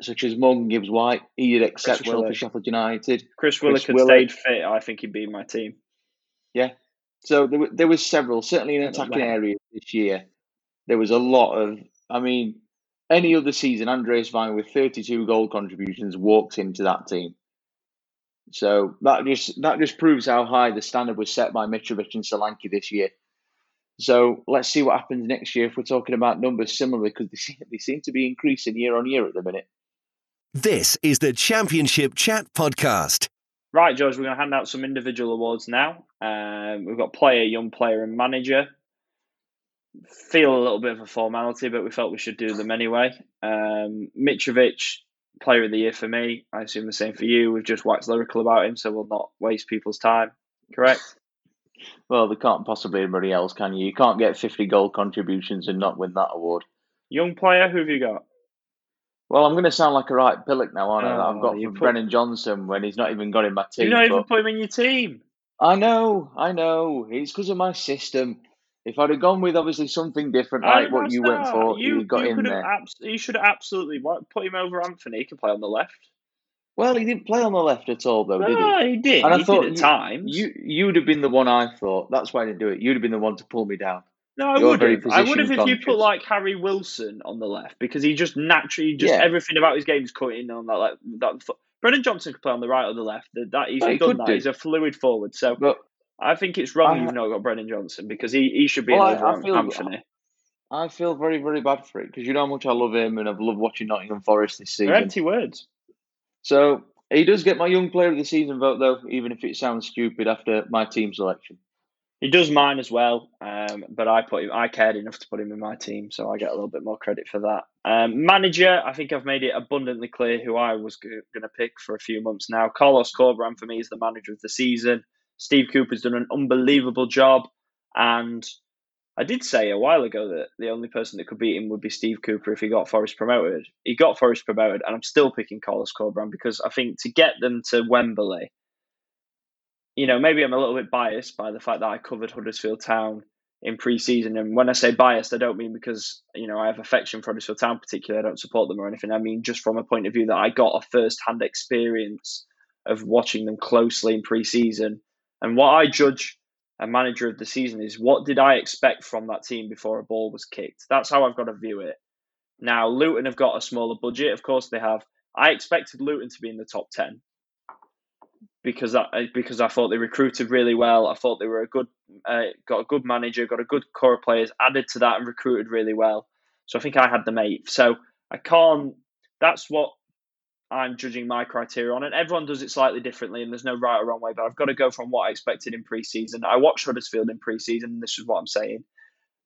such as Morgan Gibbs White. He did exceptional for Sheffield United. Chris Willock had stayed fit. I think he'd be in my team. Yeah, so there, there was several, certainly in attacking areas this year. There was a lot of I mean, any other season, Andreas Weimann with 32 goal contributions walks into that team. So that just that just proves how high the standard was set by Mitrovic and Solanke this year. So let's see what happens next year if we're talking about numbers similarly, because they seem, they seem to be increasing year on year at the minute. This is the Championship Chat Podcast. Right, George, we're going to hand out some individual awards now. Um, we've got player, young player, and manager. Feel a little bit of a formality, but we felt we should do them anyway. Um, Mitrovic, player of the year for me. I assume the same for you. We've just waxed lyrical about him, so we'll not waste people's time. Correct? Well, there can't possibly anybody else, can you? You can't get 50 goal contributions and not win that award. Young player, who have you got? Well, I'm going to sound like a right pillock now, aren't I? Oh, I've got for put- Brennan Johnson when he's not even got in my team. You've not even put him in your team. I know, I know. It's because of my system. If I'd have gone with obviously something different, like what you went for, you, you got you in there. abs- you should have absolutely put him over Anthony. He can play on the left. Well, he didn't play on the left at all, though, did he? Ah, he did. And I thought did at you- times. You you'd have been the one I thought. That's why I didn't do it. You'd have been the one to pull me down. No, I would have. I would have if you put like Harry Wilson on the left because he just naturally just Yeah. everything about his game is cutting on that like that. Brennan Johnson could play on the right or the left. That, he's done that. do. He's a fluid forward. So But I think it's wrong I- you've not got Brennan Johnson because he, he should be Well, in I- I feel- Anthony. I feel very, very bad for it because you know how much I love him and I've loved watching Nottingham Forest this They're season. empty words. So he does get my young player of the season vote, though, even if it sounds stupid after my team selection. He does mine as well, um, but I put him. I cared enough to put him in my team, so I get a little bit more credit for that. Um, manager, I think I've made it abundantly clear who I was g- going to pick for a few months now. Carlos Corberan for me is the manager of the season. Steve Cooper's done an unbelievable job, and I did say a while ago that the only person that could beat him would be Steve Cooper if he got Forest promoted. He got Forest promoted, and I'm still picking Carlos Corberan because I think to get them to Wembley you know, maybe I'm a little bit biased by the fact that I covered Huddersfield Town in pre-season. And when I say biased, I don't mean because you know I have affection for Huddersfield Town, particularly. I don't support them or anything. I mean just from a point of view that I got a first-hand experience of watching them closely in pre-season. And what I judge a manager of the season is what did I expect from that team before a ball was kicked. That's how I've got to view it. Now Luton have got a smaller budget, of course they have. I expected Luton to be in the top ten because I because I thought they recruited really well. I thought they were a good, uh, got a good manager, got a good core of players. Added to that and recruited really well. So I think I had them eight. So I can't. That's what I'm judging my criteria on, and everyone does it slightly differently. And there's no right or wrong way. But I've got to go from what I expected in pre-season. I watched Huddersfield in pre-season. And this is what I'm saying,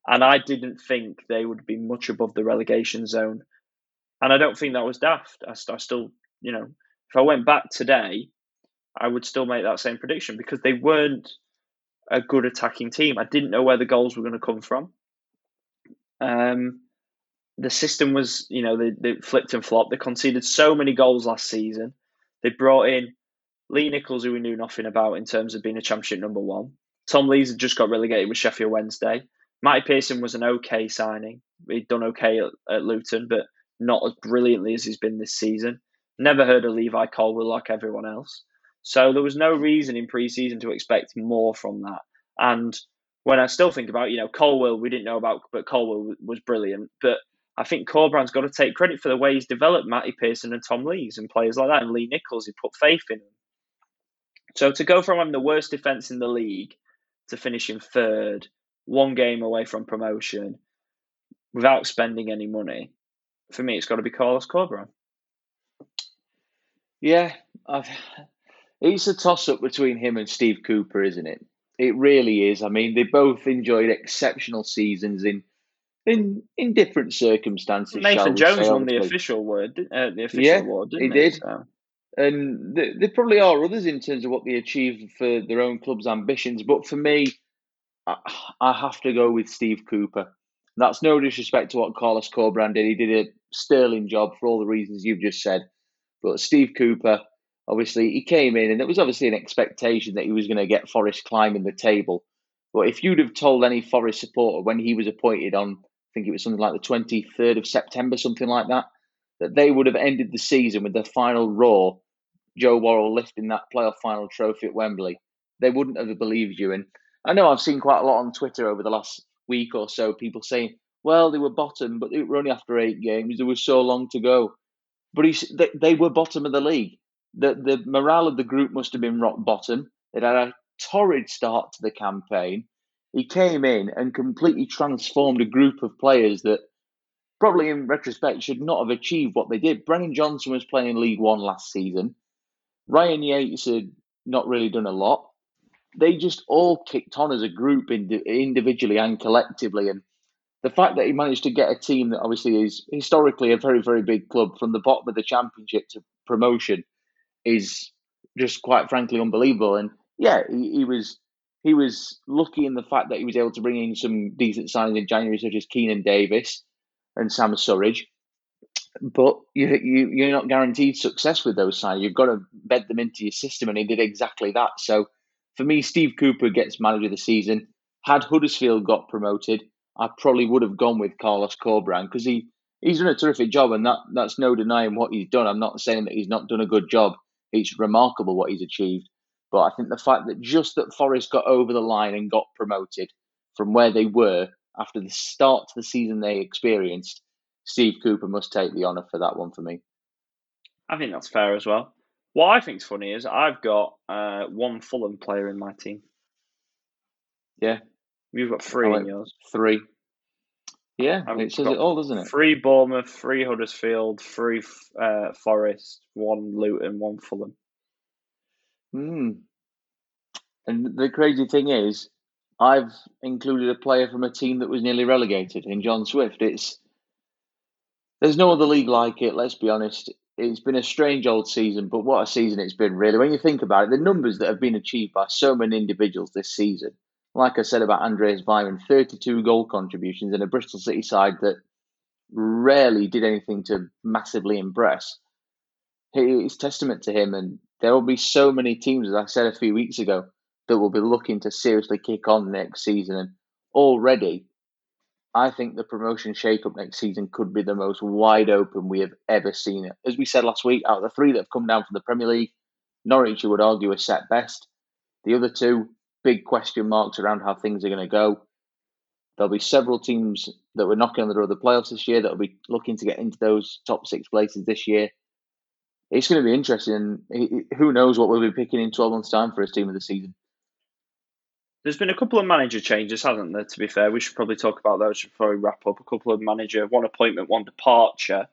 and I didn't think they would be much above the relegation zone. And I don't think that was daft. I, I still, you know, if I went back today, I would still make that same prediction because they weren't a good attacking team. I didn't know where the goals were going to come from. Um, the system was, you know, they, they flipped and flopped. They conceded so many goals last season. They brought in Lee Nicholls, who we knew nothing about in terms of being a championship number one. Tom Lees had just got relegated with Sheffield Wednesday. Matty Pearson was an okay signing. He'd done okay at, at Luton, but not as brilliantly as he's been this season. Never heard of Levi Colwill like everyone else. So there was no reason in pre-season to expect more from that. And when I still think about, you know, Colwill, we didn't know about, but Colwill was brilliant. But I think Corberán's got to take credit for the way he's developed Matty Pearson and Tom Lees and players like that, and Lee Nicholls. He put faith in them. So to go from having the worst defence in the league to finishing third, one game away from promotion, without spending any money, for me, it's got to be Carlos Corberán. Yeah, I've, it's a toss up between him and Steve Cooper, isn't it? It really is. I mean, they both enjoyed exceptional seasons in in in different circumstances. Nathan Jones say, won the official word, uh, the official Yeah, award, he didn't did. So, and th- there probably are others in terms of what they achieve for their own club's ambitions. But for me, I, I have to go with Steve Cooper. That's no disrespect to what Carlos Corberán did. He did a sterling job for all the reasons you've just said. But Steve Cooper, obviously, he came in, and there was obviously an expectation that he was going to get Forest climbing the table. But if you'd have told any Forest supporter when he was appointed on, I think it was something like the 23rd of September, something like that, that they would have ended the season with the final roar, Joe Worrall lifting that playoff final trophy at Wembley, they wouldn't have believed you. And I know I've seen quite a lot on Twitter over the last week or so, people saying, well, they were bottom, but they were only after eight games. There was so long to go. But he, they, they were bottom of the league. The, the morale of the group must have been rock bottom. It had a torrid start to the campaign. He came in and completely transformed a group of players that probably in retrospect should not have achieved what they did. Brennan Johnson was playing in League One last season. Ryan Yates had not really done a lot. They just all kicked on as a group, individually and collectively. And the fact that he managed to get a team that obviously is historically a very, very big club from the bottom of the championship to promotion is just quite frankly unbelievable. And yeah, he, he was he was lucky in the fact that he was able to bring in some decent signings in January, such as Keinan Davis and Sam Surridge. But you, you you're not guaranteed success with those signings. You've got to bed them into your system, and he did exactly that. So for me, Steve Cooper gets manager of the season. Had Huddersfield got promoted, I probably would have gone with Carlos Corberán because he, he's done a terrific job, and that, that's no denying what he's done. I'm not saying that he's not done a good job. It's remarkable what he's achieved. But I think the fact that just that Forest got over the line and got promoted from where they were after the start to the season they experienced, Steve Cooper must take the honour for that one for me. I think that's fair as well. What I think's funny is I've got uh, one Fulham player in my team. Yeah. You've got three like in yours. Three. Yeah, I've it says it all, doesn't it? Three Bournemouth, three Huddersfield, three uh, Forest, one Luton, one Fulham. Hmm. And the crazy thing is, I've included a player from a team that was nearly relegated in John Swift. It's there's no other league like it. Let's be honest. It's been a strange old season, but what a season it's been, really. When you think about it, the numbers that have been achieved by so many individuals this season like I said about Andreas Weimann, 32 goal contributions in a Bristol City side that rarely did anything to massively impress. It's testament to him, and there will be so many teams, as I said a few weeks ago, that will be looking to seriously kick on next season. And already, I think the promotion shake-up next season could be the most wide open we have ever seen it. As we said last week, out of the three that have come down from the Premier League, Norwich, you would argue, are set best. The other two, big question marks around how things are going to go. There'll be several teams that were knocking on the door of the playoffs this year that will be looking to get into those top six places this year. It's going to be interesting. Who knows what we'll be picking in 12 months' time for his team of the season. There's been a couple of manager changes, hasn't there? To be fair, we should probably talk about those before we wrap up. A couple of manager, one appointment, one departure.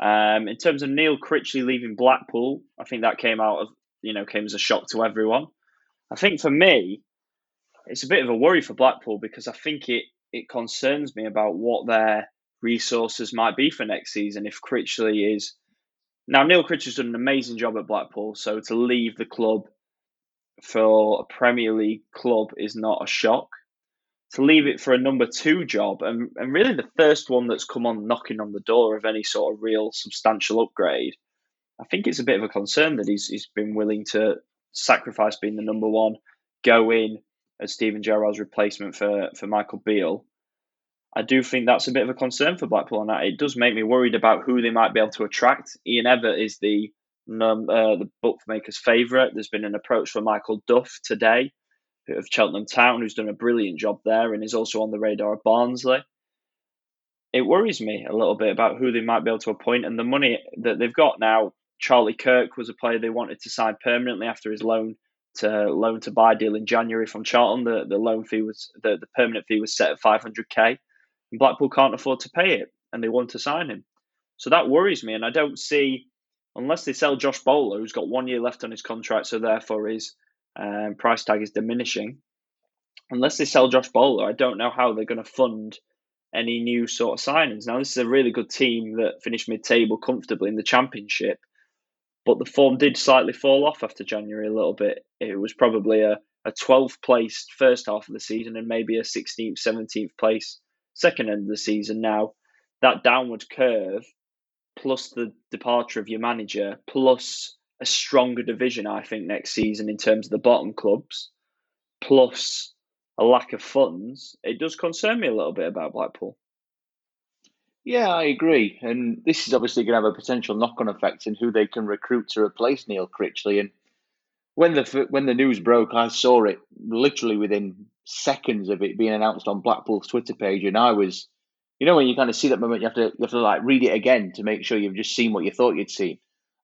Um, in terms of Neil Critchley leaving Blackpool, I think that came out of you know came as a shock to everyone. I think for me, it's a bit of a worry for Blackpool because I think it it concerns me about what their resources might be for next season if Critchley is now Neil Critchley's done an amazing job at Blackpool, so to leave the club for a Premier League club is not a shock. To leave it for a number two job and, and really the first one that's come on knocking on the door of any sort of real substantial upgrade, I think it's a bit of a concern that he's he's been willing to sacrifice being the number one, go in as Steven Gerrard's replacement for, for Michael Beale. I do think that's a bit of a concern for Blackpool, and it does make me worried about who they might be able to attract. Ian Evatt is the uh, the bookmaker's favourite. There's been an approach for Michael Duff today of Cheltenham Town, who's done a brilliant job there and is also on the radar of Barnsley. It worries me a little bit about who they might be able to appoint and the money that they've got now. Charlie Kirk was a player they wanted to sign permanently after his loan loan to buy deal in January from Charlton. The the loan fee was the, the permanent fee was set at 500k, and Blackpool can't afford to pay it, and they want to sign him. So that worries me, and I don't see unless they sell Josh Bowler, who's got one year left on his contract, so therefore his um, price tag is diminishing. Unless they sell Josh Bowler, I don't know how they're going to fund any new sort of signings. Now, this is a really good team that finished mid-table comfortably in the championship but the form did slightly fall off after January a little bit. It was probably a, a 12th place first half of the season and maybe a 16th, 17th place second end of the season. Now, that downward curve, plus the departure of your manager, plus a stronger division, I think, next season in terms of the bottom clubs, plus a lack of funds, it does concern me a little bit about Blackpool. Yeah, I agree. And this is obviously going to have a potential knock on effect in who they can recruit to replace Neil Critchley. And when the when the news broke, I saw it literally within seconds of it being announced on Blackpool's Twitter page, and I was, you know when you kind of see that moment, you have to you have to like read it again to make sure you've just seen what you thought you'd seen.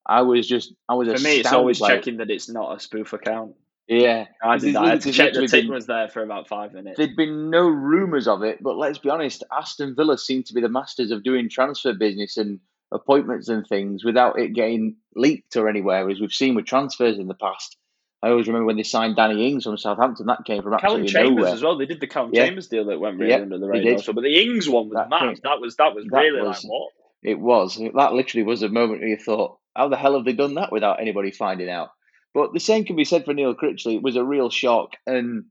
I was just I was For me, it's always like, checking that it's not a spoof account. Yeah, I did that. I had to check the tick been, was there for about five minutes. There'd been no rumours of it, but let's be honest, Aston Villa seem to be the masters of doing transfer business and appointments and things without it getting leaked or anywhere, as we've seen with transfers in the past. I always remember when they signed Danny Ings from Southampton. That came from Callum absolutely Chambers nowhere. as well. They did the Callum Yeah. Chambers deal that went really Yeah, under the radar. did. So, but the Ings one was That mad. came- that was that was that really was- like what? It was. That literally was a moment where you thought, how the hell have they done that without anybody finding out? But the same can be said for Neil Critchley. It was a real shock. And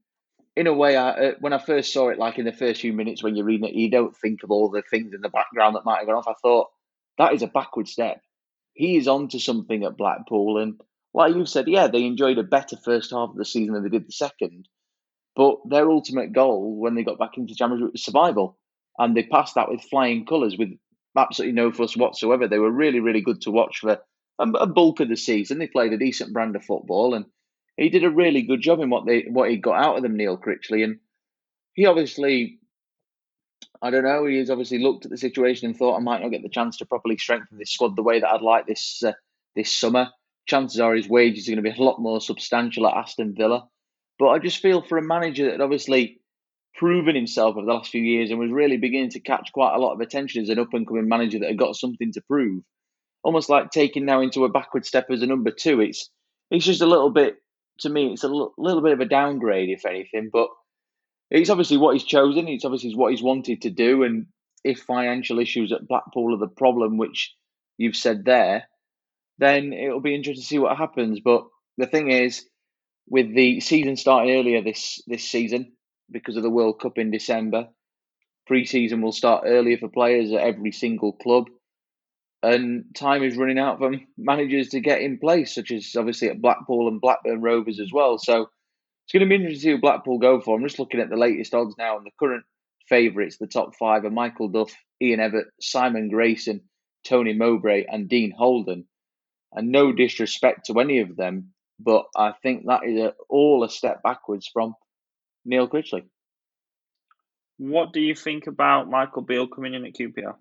in a way, I, uh, when I first saw it, like in the first few minutes when you're reading it, you don't think of all the things in the background that might have gone off. I thought, that is a backward step. He is on to something at Blackpool. And like you said, yeah, they enjoyed a better first half of the season than they did the second. But their ultimate goal when they got back into Championship was survival. And they passed that with flying colours, with absolutely no fuss whatsoever. They were really, really good to watch for a, bulk of the season. They played a decent brand of football, and he did a really good job in what they what he got out of them, Neil Critchley. And he obviously, I don't know, he's obviously looked at the situation and thought I might not get the chance to properly strengthen this squad the way that I'd like this uh, this summer. Chances are his wages are going to be a lot more substantial at Aston Villa. But I just feel for a manager that obviously proven himself over the last few years and was really beginning to catch quite a lot of attention as an up and coming manager that had got something to prove. Almost like taking now into a backward step as a number two. It's it's just a little bit to me. It's a l- little bit of a downgrade, if anything. But it's obviously what he's chosen. It's obviously what he's wanted to do. And if financial issues at Blackpool are the problem, which you've said there, then it'll be interesting to see what happens. But the thing is, with the season starting earlier this this season because of the World Cup in December, pre-season will start earlier for players at every single club, and time is running out for managers to get in place, such as obviously at Blackpool and Blackburn Rovers as well. So it's going to be interesting to see who Blackpool go for. I'm just looking at the latest odds now, and the current favourites, the top five, are Michael Duff, Ian Evatt, Simon Grayson, Tony Mowbray, and Dean Holden. And no disrespect to any of them, but I think that is a, all a step backwards from Neil Critchley. What do you think about Michael Beale coming in at QPR?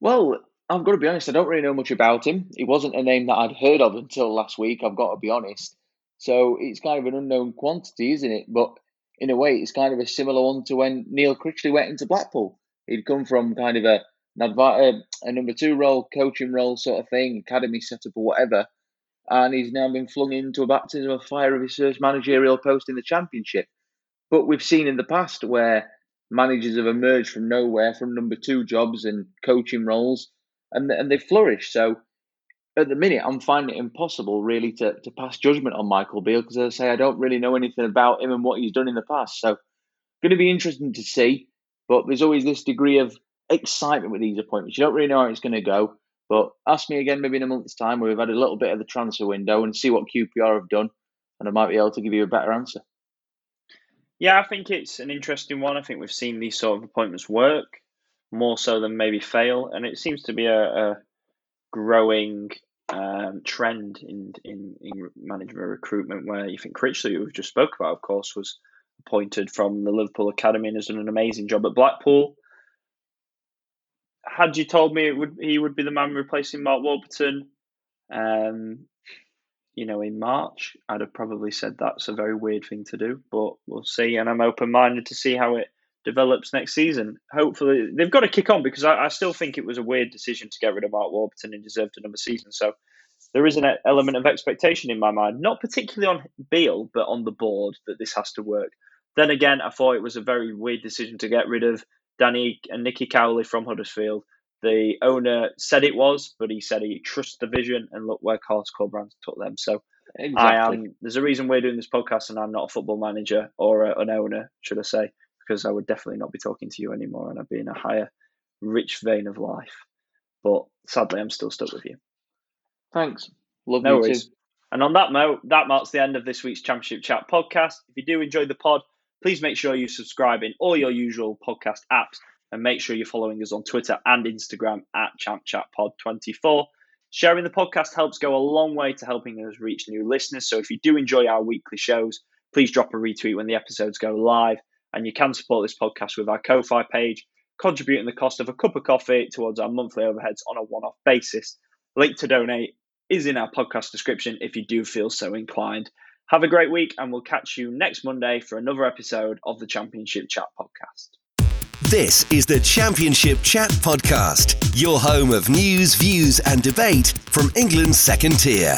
Well, I've got to be honest, I don't really know much about him. He wasn't a name that I'd heard of until last week, I've got to be honest. So it's kind of an unknown quantity, isn't it? But in a way, it's kind of a similar one to when Neil Critchley went into Blackpool. He'd come from kind of a an advi- a, a number two role, coaching role sort of thing, academy setup or whatever, and he's now been flung into a baptism of fire of his first managerial post in the Championship. But we've seen in the past where managers have emerged from nowhere from number two jobs and coaching roles, and and they flourish. So at the minute, I'm finding it impossible really to, to pass judgment on Michael Beale because, as I say, I don't really know anything about him and what he's done in the past. So going to be interesting to see. But there's always this degree of excitement with these appointments. You don't really know how it's going to go. But ask me again maybe in a month's time where we've had a little bit of the transfer window and see what QPR have done, and I might be able to give you a better answer. Yeah, I think it's an interesting one. I think we've seen these sort of appointments work more so than maybe fail, and it seems to be a, a growing um, trend in, in in management recruitment. Where you think Critchley, who we've just spoke about, of course, was appointed from the Liverpool academy and has done an amazing job at Blackpool. Had you told me it would he would be the man replacing Mark Warburton, um, you know, in March, I'd have probably said that's a very weird thing to do, but we'll see. And I'm open minded to see how it develops next season. Hopefully, they've got to kick on because I, I, still think it was a weird decision to get rid of Mark Warburton and deserved another season. So there is an element of expectation in my mind, not particularly on Beale, but on the board that this has to work. Then again, I thought it was a very weird decision to get rid of Danny and Nicky Cowley from Huddersfield. The owner said it was, but he said he trusts the vision, and look where Carlos Corberán took them. So exactly. I am. There's a reason we're doing this podcast, and I'm not a football manager or a, an owner, should I say, because I would definitely not be talking to you anymore, and I'd be in a higher, rich vein of life. But sadly, I'm still stuck with you. Thanks. Love no you worries. too. And on that note, that marks the end of this week's Championship Chat podcast. If you do enjoy the pod, please make sure you subscribe in all your usual podcast apps and make sure you're following us on Twitter and Instagram at ChampChatPod24. Sharing the podcast helps go a long way to helping us reach new listeners. So if you do enjoy our weekly shows, please drop a retweet when the episodes go live. And you can support this podcast with our Ko-Fi page, contributing the cost of a cup of coffee towards our monthly overheads on a one off basis. Link to donate is in our podcast description if you do feel so inclined. Have a great week, and we'll catch you next Monday for another episode of the Championship Chat podcast. This is the Championship Chat podcast, your home of news, views, and debate from England's second tier.